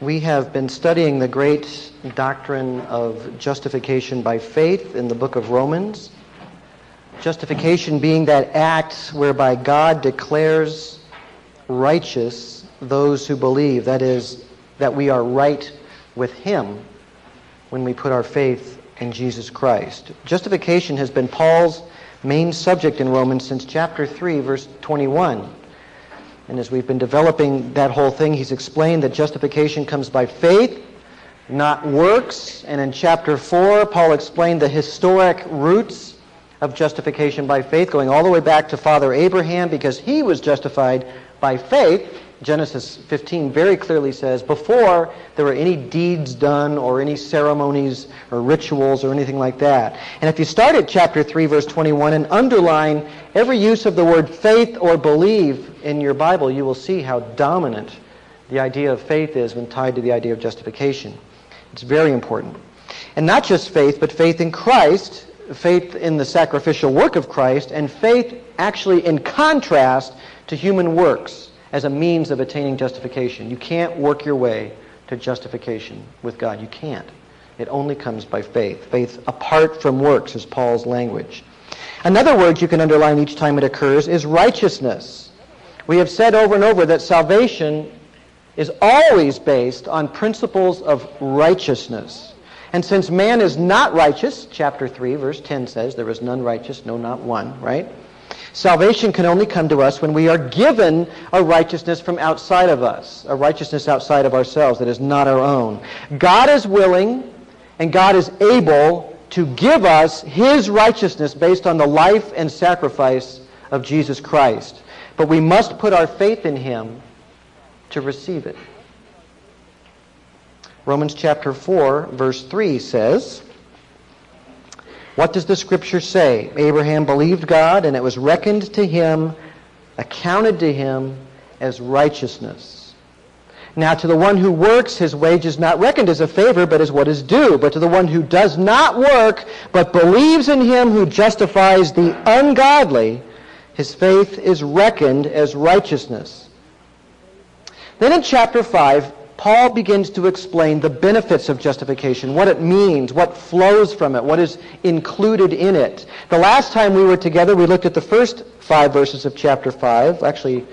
We have been studying the great doctrine of justification by faith in the book of Romans. Justification being that act whereby God declares righteous those who believe. That is, that we are right with Him when we put our faith in Jesus Christ. Justification has been Paul's main subject in Romans since chapter 3, verse 21. And as we've been developing that whole thing, he's explained that justification comes by faith, not works. And in chapter 4, Paul explained the historic roots of justification by faith, going all the way back to Father Abraham, because he was justified by faith Genesis 15 very clearly says before there were any deeds done or any ceremonies or rituals or anything like that. And if you start at chapter 3, verse 21, and underline every use of the word faith or believe in your Bible, you will see how dominant the idea of faith is when tied to the idea of justification. It's very important. And not just faith, but faith in Christ, faith in the sacrificial work of Christ, and faith actually in contrast to human works as a means of attaining justification. You can't work your way to justification with God. You can't. It only comes by faith. Faith apart from works is Paul's language. Another word you can underline each time it occurs is righteousness. We have said over and over that salvation is always based on principles of righteousness. And since man is not righteous, chapter 3, verse 10 says, there is none righteous, no, not one, right? Salvation can only come to us when we are given a righteousness from outside of us, a righteousness outside of ourselves that is not our own. God is willing and God is able to give us his righteousness based on the life and sacrifice of Jesus Christ. But we must put our faith in him to receive it. Romans chapter 4, verse 3 says, what does the scripture say? Abraham believed God, and it was reckoned to him, accounted to him as righteousness. Now, to the one who works, his wage is not reckoned as a favor, but as what is due. But to the one who does not work, but believes in him who justifies the ungodly, his faith is reckoned as righteousness. Then in chapter 5, Paul begins to explain the benefits of justification, what it means, what flows from it, what is included in it. The last time we were together, we looked at the first five verses of chapter 5. Actually,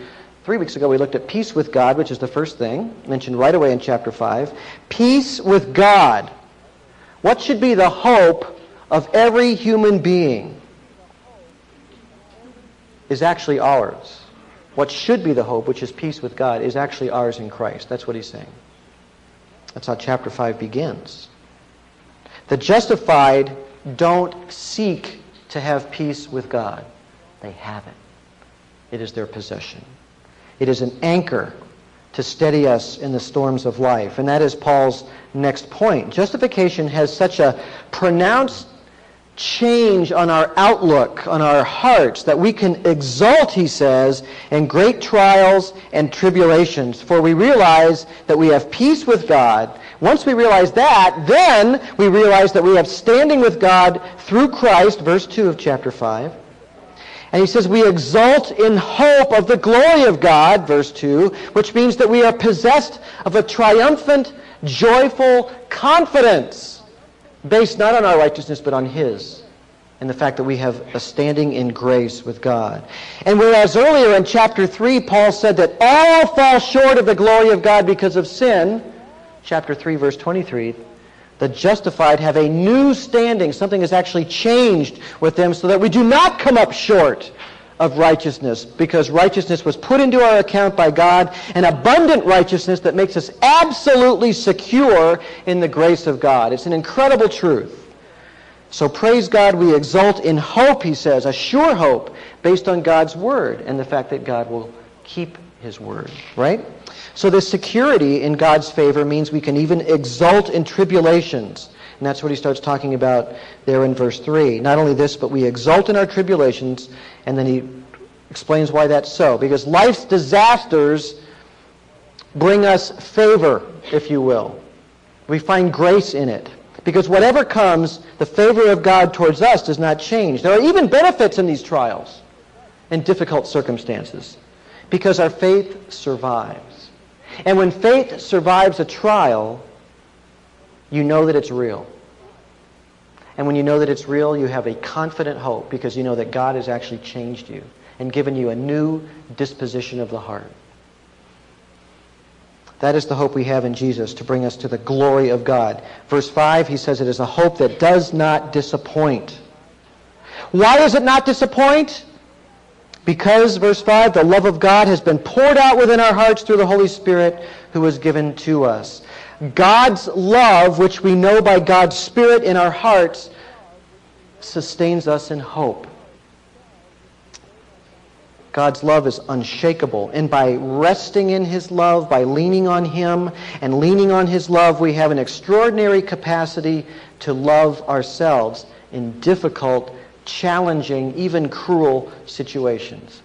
three weeks ago, we looked at peace with God, which is the first thing, mentioned right away in chapter 5. Peace with God. What should be the hope of every human being is actually ours what should be the hope, which is peace with God, is actually ours in Christ. That's what he's saying. That's how chapter 5 begins. The justified don't seek to have peace with God. They have it. It is their possession. It is an anchor to steady us in the storms of life. And that is Paul's next point. Justification has such a pronounced change on our outlook, on our hearts, that we can exult, he says, in great trials and tribulations. For we realize that we have peace with God. Once we realize that, then we realize that we have standing with God through Christ, verse 2 of chapter 5. And he says, we exult in hope of the glory of God, verse 2, which means that we are possessed of a triumphant, joyful confidence based not on our righteousness, but on His, and the fact that we have a standing in grace with God. And whereas earlier in chapter 3, Paul said that all fall short of the glory of God because of sin, chapter 3, verse 23, the justified have a new standing. Something has actually changed with them so that we do not come up short of righteousness because righteousness was put into our account by God, an abundant righteousness that makes us absolutely secure in the grace of God. It's an incredible truth. So praise God, we exult in hope, he says, a sure hope based on God's word and the fact that God will keep his word, right? So this security in God's favor means we can even exult in tribulations. And that's what he starts talking about there in verse 3. Not only this, but we exult in our tribulations, and then he explains why that's so. Because life's disasters bring us favor, if you will. We find grace in it. Because whatever comes, the favor of God towards us does not change. There are even benefits in these trials and difficult circumstances because our faith survives. And when faith survives a trial, you know that it's real. And when you know that it's real, you have a confident hope because you know that God has actually changed you and given you a new disposition of the heart. That is the hope we have in Jesus to bring us to the glory of God. Verse 5, he says it is a hope that does not disappoint. Why does it not disappoint? Because, verse 5, the love of God has been poured out within our hearts through the Holy Spirit who was given to us. God's love, which we know by God's Spirit in our hearts, sustains us in hope. God's love is unshakable. And by resting in His love, by leaning on Him and leaning on His love, we have an extraordinary capacity to love ourselves in difficult, challenging, even cruel situations.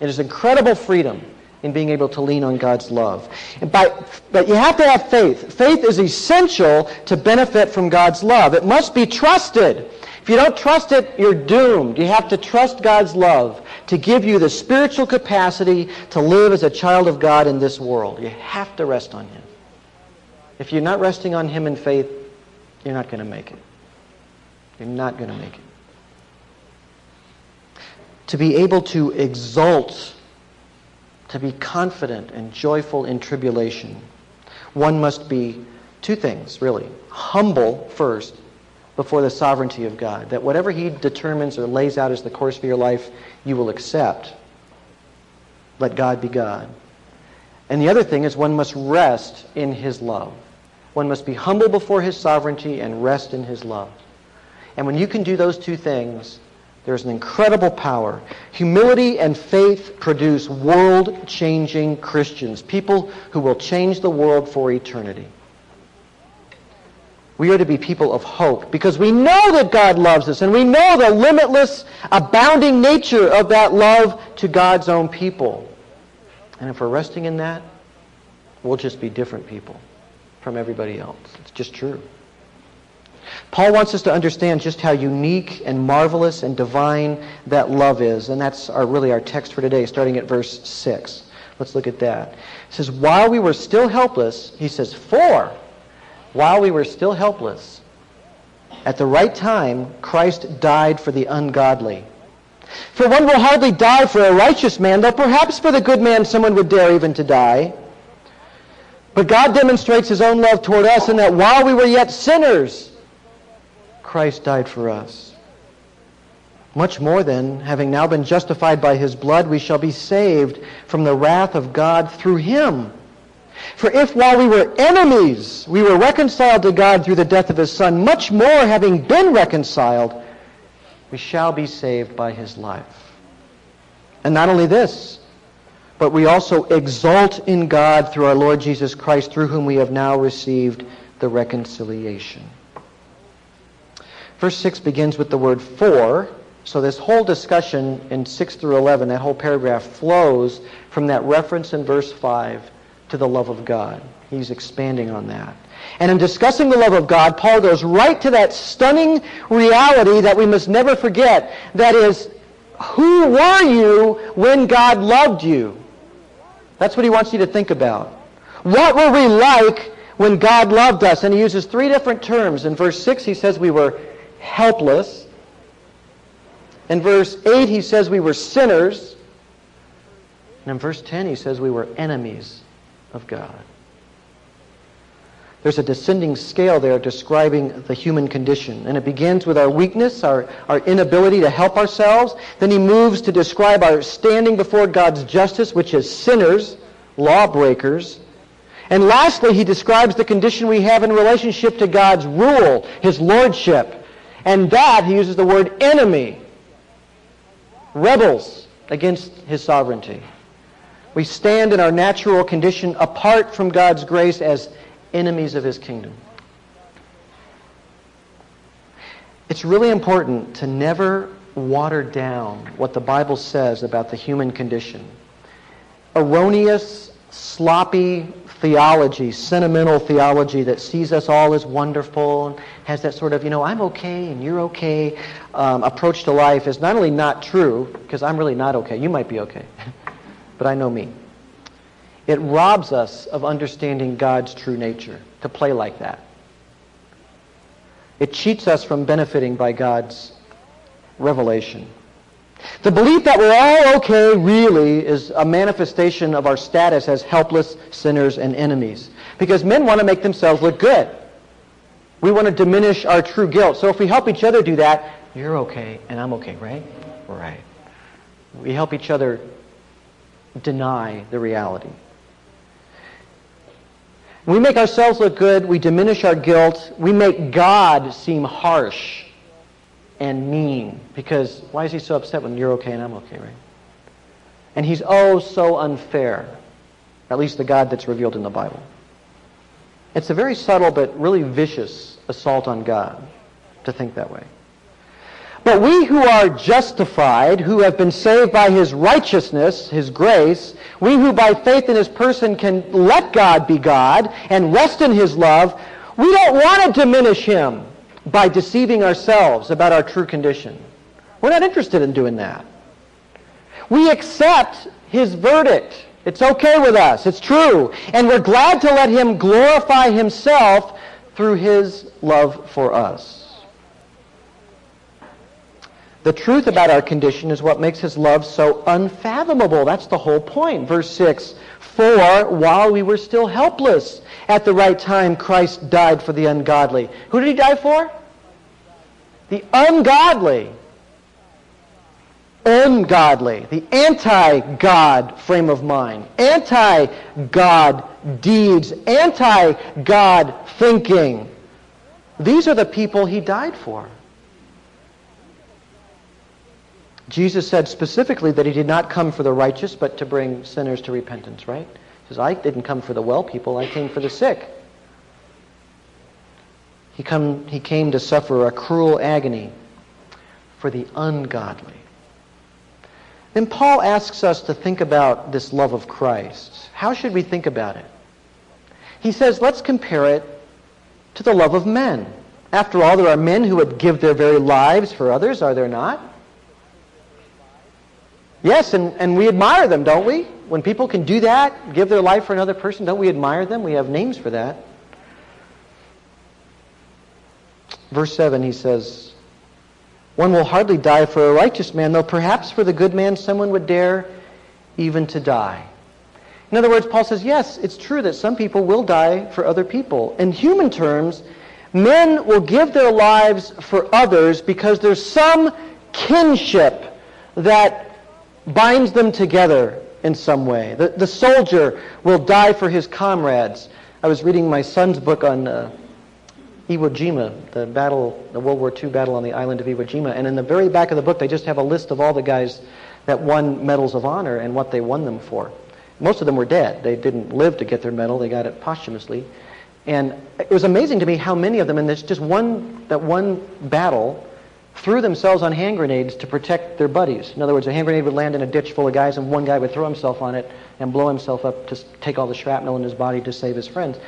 It is incredible freedom in being able to lean on God's love. By, but you have to have faith. Faith is essential to benefit from God's love. It must be trusted. If you don't trust it, you're doomed. You have to trust God's love to give you the spiritual capacity to live as a child of God in this world. You have to rest on Him. If you're not resting on Him in faith, you're not going to make it. You're not going to make it. To be able to exult to be confident and joyful in tribulation, one must be two things, really. Humble first before the sovereignty of God, that whatever He determines or lays out as the course for your life, you will accept. Let God be God. And the other thing is one must rest in His love. One must be humble before His sovereignty and rest in His love. And when you can do those two things, there's an incredible power. Humility and faith produce world changing Christians, people who will change the world for eternity. We are to be people of hope because we know that God loves us and we know the limitless, abounding nature of that love to God's own people. And if we're resting in that, we'll just be different people from everybody else. It's just true. Paul wants us to understand just how unique and marvelous and divine that love is. And that's our, really our text for today, starting at verse 6. Let's look at that. It says, While we were still helpless, he says, For, while we were still helpless, at the right time, Christ died for the ungodly. For one will hardly die for a righteous man, though perhaps for the good man someone would dare even to die. But God demonstrates his own love toward us in that while we were yet sinners, Christ died for us. Much more then, having now been justified by his blood, we shall be saved from the wrath of God through him. For if while we were enemies, we were reconciled to God through the death of his Son, much more having been reconciled, we shall be saved by his life. And not only this, but we also exult in God through our Lord Jesus Christ, through whom we have now received the reconciliation. Verse 6 begins with the word for. So this whole discussion in 6 through 11, that whole paragraph flows from that reference in verse 5 to the love of God. He's expanding on that. And in discussing the love of God, Paul goes right to that stunning reality that we must never forget. That is, who were you when God loved you? That's what he wants you to think about. What were we like when God loved us? And he uses three different terms. In verse 6, he says we were helpless. In verse 8, he says we were sinners. And in verse 10, he says we were enemies of God. There's a descending scale there describing the human condition. And it begins with our weakness, our, our inability to help ourselves. Then he moves to describe our standing before God's justice, which is sinners, lawbreakers. And lastly, he describes the condition we have in relationship to God's rule, his lordship. And that, he uses the word enemy. Rebels against his sovereignty. We stand in our natural condition apart from God's grace as enemies of his kingdom. It's really important to never water down what the Bible says about the human condition. Erroneous, sloppy theology, sentimental theology that sees us all as wonderful and has that sort of, you know, I'm okay and you're okay um, approach to life is not only not true, because I'm really not okay. You might be okay, but I know me. it robs us of understanding God's true nature to play like that. It cheats us from benefiting by God's revelation. The belief that we're all okay really is a manifestation of our status as helpless sinners and enemies. Because men want to make themselves look good. We want to diminish our true guilt. So if we help each other do that, you're okay and I'm okay, right? Right. We help each other deny the reality. We make ourselves look good. We diminish our guilt. We make God seem harsh and mean. Because why is he so upset when you're okay and I'm okay, right? And he's oh so unfair. At least the God that's revealed in the Bible. It's a very subtle but really vicious assault on God to think that way. But we who are justified, who have been saved by his righteousness, his grace, we who by faith in his person can let God be God and rest in his love, we don't want to diminish him by deceiving ourselves about our true condition. We're not interested in doing that. We accept his verdict. It's okay with us. It's true. And we're glad to let him glorify himself through his love for us. The truth about our condition is what makes his love so unfathomable. That's the whole point. Verse 6 For while we were still helpless, at the right time Christ died for the ungodly. Who did he die for? The ungodly. Ungodly. The anti God frame of mind. Anti God deeds. Anti God thinking. These are the people he died for. Jesus said specifically that he did not come for the righteous, but to bring sinners to repentance, right? He says, I didn't come for the well people, I came for the sick. He, come, he came to suffer a cruel agony for the ungodly. Then Paul asks us to think about this love of Christ. How should we think about it? He says, let's compare it to the love of men. After all, there are men who would give their very lives for others, are there not? Yes, and, and we admire them, don't we? When people can do that, give their life for another person, don't we admire them? We have names for that. Verse 7, he says, One will hardly die for a righteous man, though perhaps for the good man someone would dare even to die. In other words, Paul says, yes, it's true that some people will die for other people. In human terms, men will give their lives for others because there's some kinship that binds them together in some way. The, the soldier will die for his comrades. I was reading my son's book on uh, Iwo Jima, the battle, the World War II battle on the island of Iwo Jima, and in the very back of the book they just have a list of all the guys that won medals of honor and what they won them for. Most of them were dead. They didn't live to get their medal. They got it posthumously. And it was amazing to me how many of them in this just one that one battle threw themselves on hand grenades to protect their buddies. In other words, a hand grenade would land in a ditch full of guys, and one guy would throw himself on it and blow himself up to take all the shrapnel in his body to save his friends.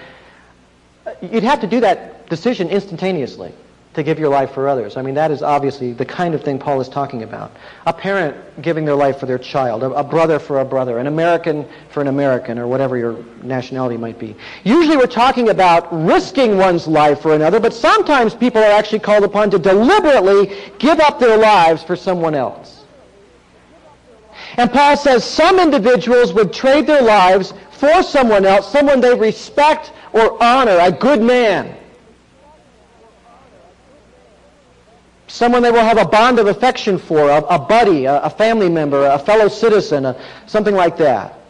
Uh, you'd have to do that decision instantaneously to give your life for others. I mean, that is obviously the kind of thing Paul is talking about. A parent giving their life for their child, a, brother for a brother, an American for an American, or whatever your nationality might be. Usually we're talking about risking one's life for another, but sometimes people are actually called upon to deliberately give up their lives for someone else. And Paul says some individuals would trade their lives for someone else, someone they respect or honor, a good man. Someone they will have a bond of affection for, a, a buddy, a, a, family member, a fellow citizen, a, something like that.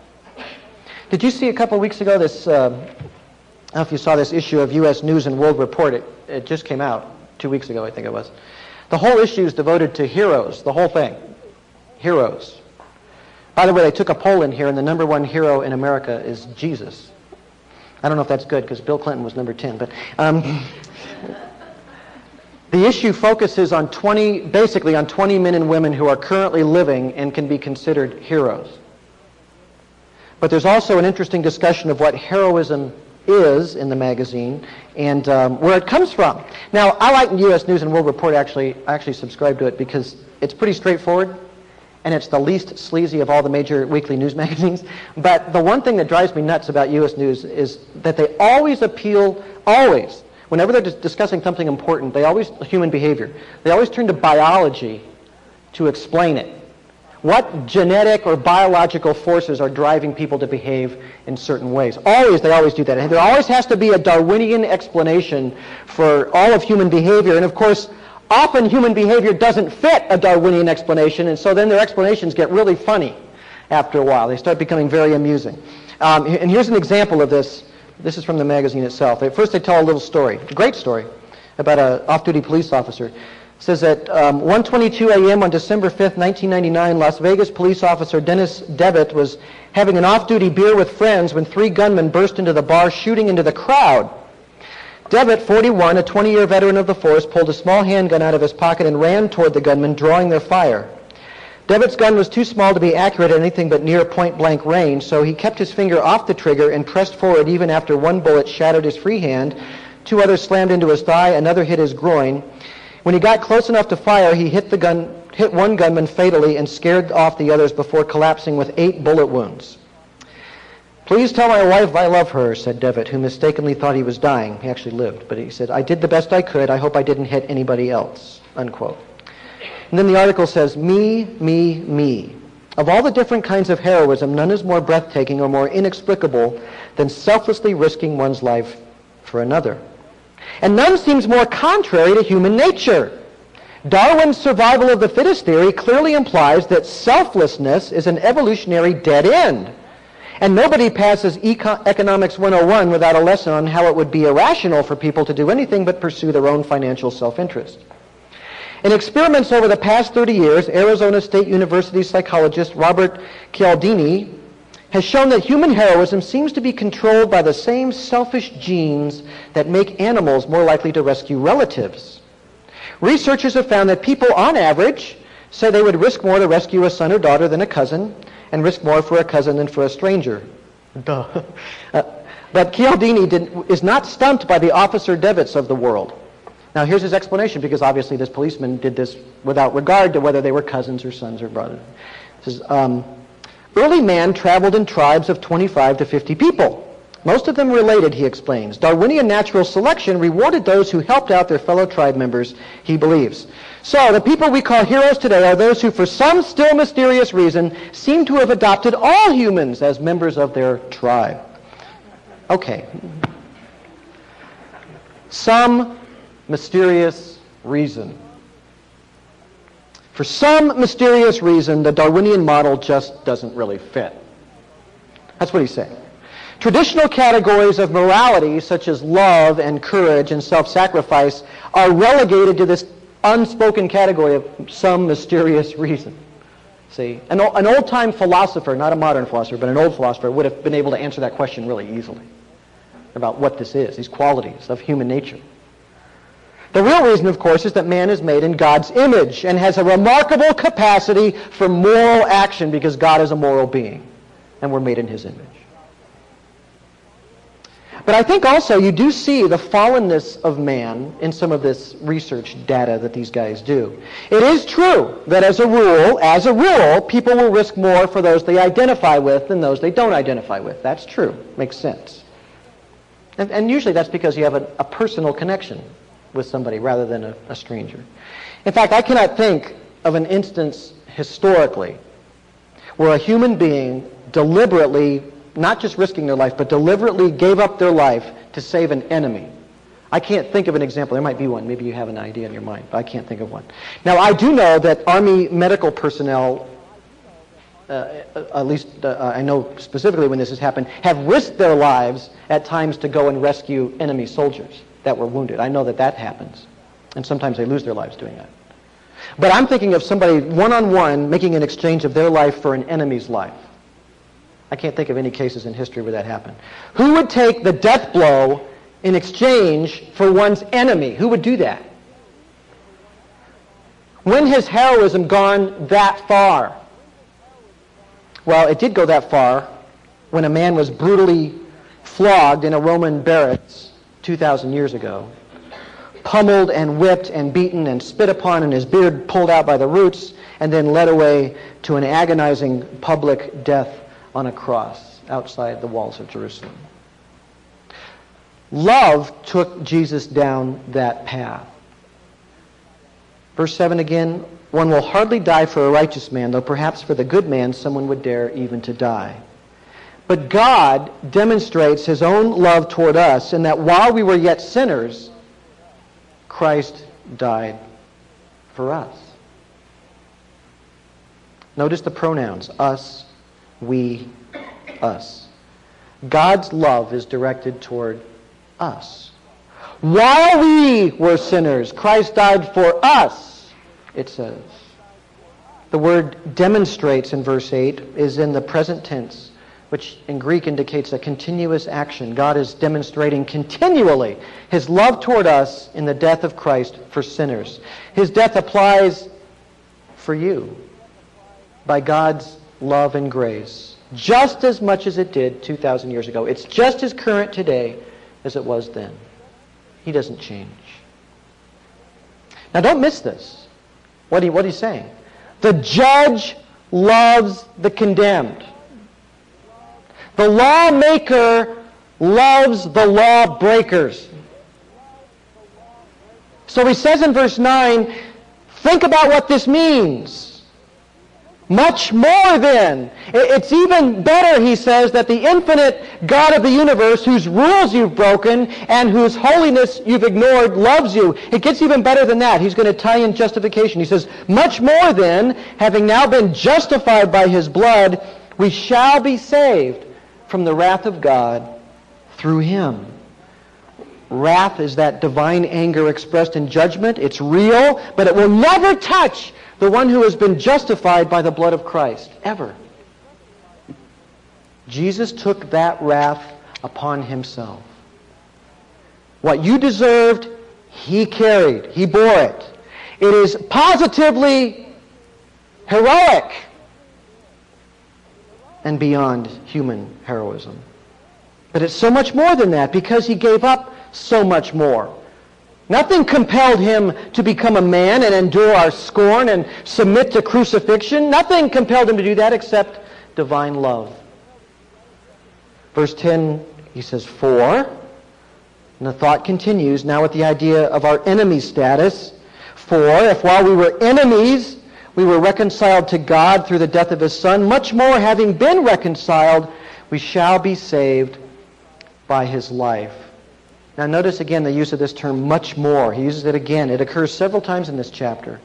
Did you see a couple weeks ago this, uh, I don't know if you saw this issue of U.S. News and World Report. It, it just came out two weeks ago, I think it was. The whole issue is devoted to heroes, the whole thing. Heroes. By the way, they took a poll in here, and the number one hero in America is Jesus. I don't know if that's good because Bill Clinton was number 10, but um, the issue focuses on 20, basically on 20 men and women who are currently living and can be considered heroes. But there's also an interesting discussion of what heroism is in the magazine and um, where it comes from. Now, I like U.S. News and World Report. Actually, I actually subscribe to it because it's pretty straightforward, and it's the least sleazy of all the major weekly news magazines. But the one thing that drives me nuts about U.S. News is that they always appeal, always, whenever they're dis- discussing something important, they always, human behavior, they always turn to biology to explain it. What genetic or biological forces are driving people to behave in certain ways? Always, they always do that. There always has to be a Darwinian explanation for all of human behavior. And of course, often human behavior doesn't fit a Darwinian explanation, and so then their explanations get really funny after a while. They start becoming very amusing. Um, and here's an example of this. This is from the magazine itself. At First, they tell a little story, a great story, about an off-duty police officer says at um, 1.22 a.m. on December 5th, 1999, Las Vegas police officer Dennis Devitt was having an off-duty beer with friends when three gunmen burst into the bar shooting into the crowd. Devitt, 41, a 20-year veteran of the force, pulled a small handgun out of his pocket and ran toward the gunmen, drawing their fire. Devitt's gun was too small to be accurate at anything but near point-blank range, so he kept his finger off the trigger and pressed forward even after one bullet shattered his free hand, two others slammed into his thigh, another hit his groin. When he got close enough to fire, he hit, gun, hit one gunman fatally and scared off the others before collapsing with eight bullet wounds. Please tell my wife I love her, said Devitt, who mistakenly thought he was dying. He actually lived, but he said, I did the best I could. I hope I didn't hit anybody else, unquote. And then the article says, me, me, me. Of all the different kinds of heroism, none is more breathtaking or more inexplicable than selflessly risking one's life for another. And none seems more contrary to human nature. Darwin's survival of the fittest theory clearly implies that selflessness is an evolutionary dead end. And nobody passes Eco- Economics 101 without a lesson on how it would be irrational for people to do anything but pursue their own financial self-interest. In experiments over the past 30 years, Arizona State University psychologist Robert Cialdini has shown that human heroism seems to be controlled by the same selfish genes that make animals more likely to rescue relatives. Researchers have found that people, on average, say they would risk more to rescue a son or daughter than a cousin, and risk more for a cousin than for a stranger. Duh. Uh, but Cialdini did, is not stumped by the officer Devitts of the world. Now, here's his explanation, because obviously this policeman did this without regard to whether they were cousins or sons or brothers. He says, um, Early man traveled in tribes of 25 to 50 people. Most of them related, he explains. Darwinian natural selection rewarded those who helped out their fellow tribe members, he believes. So, the people we call heroes today are those who, for some still mysterious reason, seem to have adopted all humans as members of their tribe. Okay. Some mysterious reason. For some mysterious reason, the Darwinian model just doesn't really fit. That's what he's saying. Traditional categories of morality, such as love and courage and self-sacrifice, are relegated to this unspoken category of some mysterious reason. See, an, an old-time philosopher, not a modern philosopher, but an old philosopher, would have been able to answer that question really easily about what this is, these qualities of human nature. The real reason, of course, is that man is made in God's image and has a remarkable capacity for moral action because God is a moral being and we're made in his image. But I think also you do see the fallenness of man in some of this research data that these guys do. It is true that as a rule, as a rule, people will risk more for those they identify with than those they don't identify with. That's true. Makes sense. And, and usually that's because you have a, a personal connection with somebody rather than a, a stranger. In fact, I cannot think of an instance historically where a human being deliberately, not just risking their life, but deliberately gave up their life to save an enemy. I can't think of an example. There might be one. Maybe you have an idea in your mind, but I can't think of one. Now, I do know that Army medical personnel, uh, at least uh, I know specifically when this has happened, have risked their lives at times to go and rescue enemy soldiers that were wounded. I know that that happens. And sometimes they lose their lives doing that. But I'm thinking of somebody one-on-one making an exchange of their life for an enemy's life. I can't think of any cases in history where that happened. Who would take the death blow in exchange for one's enemy? Who would do that? When has heroism gone that far? Well, it did go that far when a man was brutally flogged in a Roman barracks 2,000 years ago, pummeled and whipped and beaten and spit upon and his beard pulled out by the roots and then led away to an agonizing public death on a cross outside the walls of Jerusalem. Love took Jesus down that path. Verse 7 again, one will hardly die for a righteous man, though perhaps for the good man someone would dare even to die. But God demonstrates his own love toward us in that while we were yet sinners, Christ died for us. Notice the pronouns us, we, us. God's love is directed toward us. While we were sinners, Christ died for us, it says. The word demonstrates in verse 8 is in the present tense, which in Greek indicates a continuous action. God is demonstrating continually his love toward us in the death of Christ for sinners. His death applies for you by God's love and grace just as much as it did 2,000 years ago. It's just as current today as it was then. He doesn't change. Now, don't miss this. What, he, what he's saying. The judge loves the condemned. The lawmaker loves the lawbreakers. So he says in verse 9, think about what this means. Much more then. It's even better, he says, that the infinite God of the universe, whose rules you've broken and whose holiness you've ignored, loves you. It gets even better than that. He's going to tie in justification. He says, Much more then, having now been justified by his blood, we shall be saved from the wrath of God through him. Wrath is that divine anger expressed in judgment. It's real, but it will never touch the one who has been justified by the blood of Christ, ever. Jesus took that wrath upon himself. What you deserved, he carried. He bore it. It is positively heroic and beyond human heroism. But it's so much more than that because he gave up so much more. Nothing compelled him to become a man and endure our scorn and submit to crucifixion. Nothing compelled him to do that except divine love. Verse 10, he says, For, and the thought continues now with the idea of our enemy status. For, if while we were enemies, we were reconciled to God through the death of his Son, much more having been reconciled, we shall be saved by his life. Now notice again the use of this term much more. He uses it again. It occurs several times in this chapter.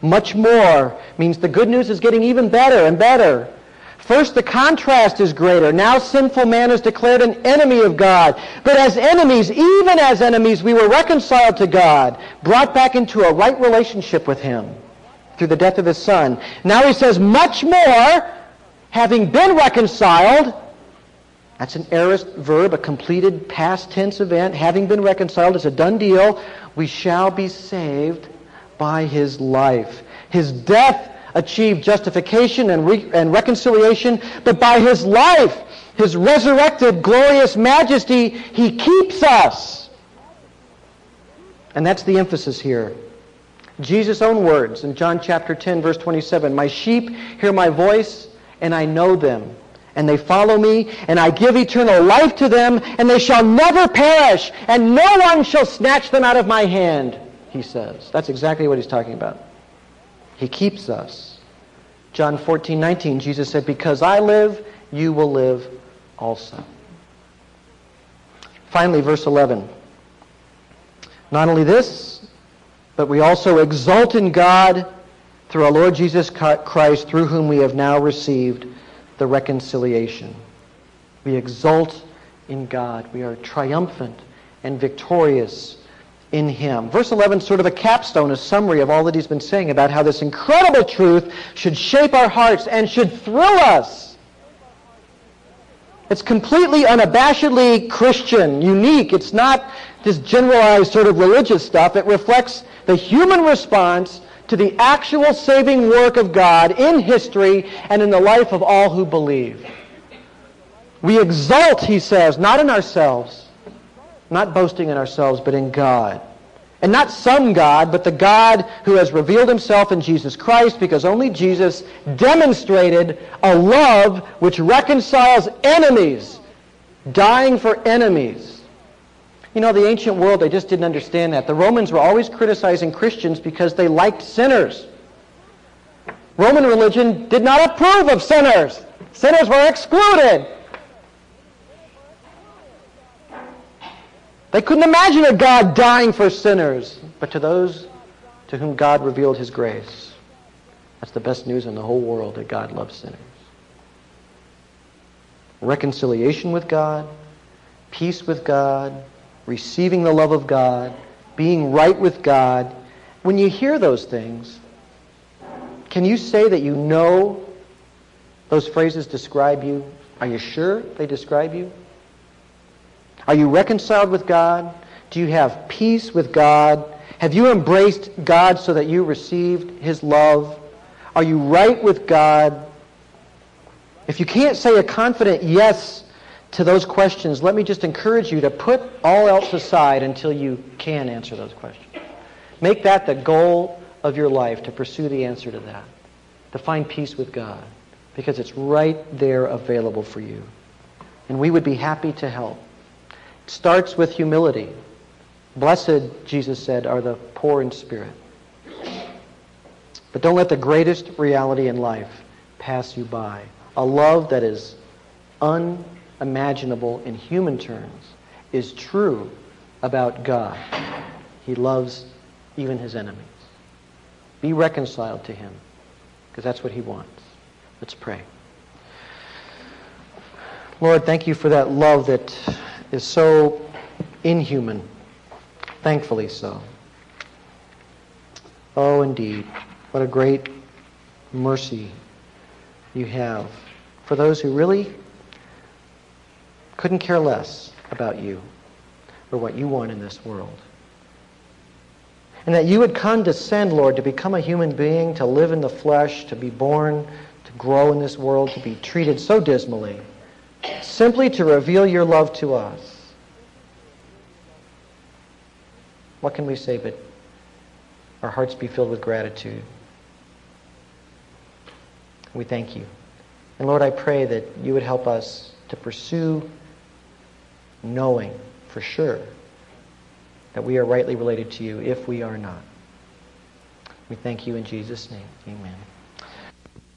Much more means the good news is getting even better and better. First, the contrast is greater. Now sinful man is declared an enemy of God. But as enemies, even as enemies, we were reconciled to God, brought back into a right relationship with him through the death of his son. Now he says, much more, having been reconciled, that's an aorist verb, a completed past tense event. Having been reconciled is a done deal. We shall be saved by his life. His death achieved justification and, re- and reconciliation, but by his life, his resurrected glorious majesty, he keeps us. And that's the emphasis here. Jesus' own words in John chapter 10, verse 27 My sheep hear my voice, and I know them and they follow me, and I give eternal life to them, and they shall never perish, and no one shall snatch them out of my hand, he says. That's exactly what he's talking about. He keeps us. John 14, 19, Jesus said, Because I live, you will live also. Finally, verse 11. Not only this, but we also exult in God through our Lord Jesus Christ, through whom we have now received the reconciliation. We exult in God. We are triumphant and victorious in Him. Verse 11 sort of a capstone, a summary of all that he's been saying about how this incredible truth should shape our hearts and should thrill us. It's completely unabashedly Christian, unique. It's not this generalized sort of religious stuff. It reflects the human response to the actual saving work of God in history and in the life of all who believe. We exult, he says, not in ourselves, not boasting in ourselves, but in God. And not some God, but the God who has revealed himself in Jesus Christ because only Jesus demonstrated a love which reconciles enemies, dying for enemies. You know, the ancient world, they just didn't understand that. The Romans were always criticizing Christians because they liked sinners. Roman religion did not approve of sinners. Sinners were excluded. They couldn't imagine a God dying for sinners, but to those to whom God revealed his grace. That's the best news in the whole world that God loves sinners. Reconciliation with God, peace with God, receiving the love of God, being right with God. When you hear those things, can you say that you know those phrases describe you? Are you sure they describe you? Are you reconciled with God? Do you have peace with God? Have you embraced God so that you received His love? Are you right with God? If you can't say a confident yes to those questions, let me just encourage you to put all else aside until you can answer those questions. Make that the goal of your life to pursue the answer to that, to find peace with God, because it's right there available for you. And we would be happy to help It starts with humility. Blessed, Jesus said, are the poor in spirit. But don't let the greatest reality in life pass you by. A love that is unimaginable in human terms is true about God. He loves even his enemies. Be reconciled to him because that's what he wants. Let's pray. Lord, thank you for that love that is so inhuman, thankfully so. Oh, indeed, what a great mercy you have for those who really couldn't care less about you or what you want in this world. And that you would condescend, Lord, to become a human being, to live in the flesh, to be born, to grow in this world, to be treated so dismally simply to reveal your love to us. What can we say but our hearts be filled with gratitude? We thank you. And Lord, I pray that you would help us to pursue knowing for sure that we are rightly related to you if we are not. We thank you in Jesus' name. Amen.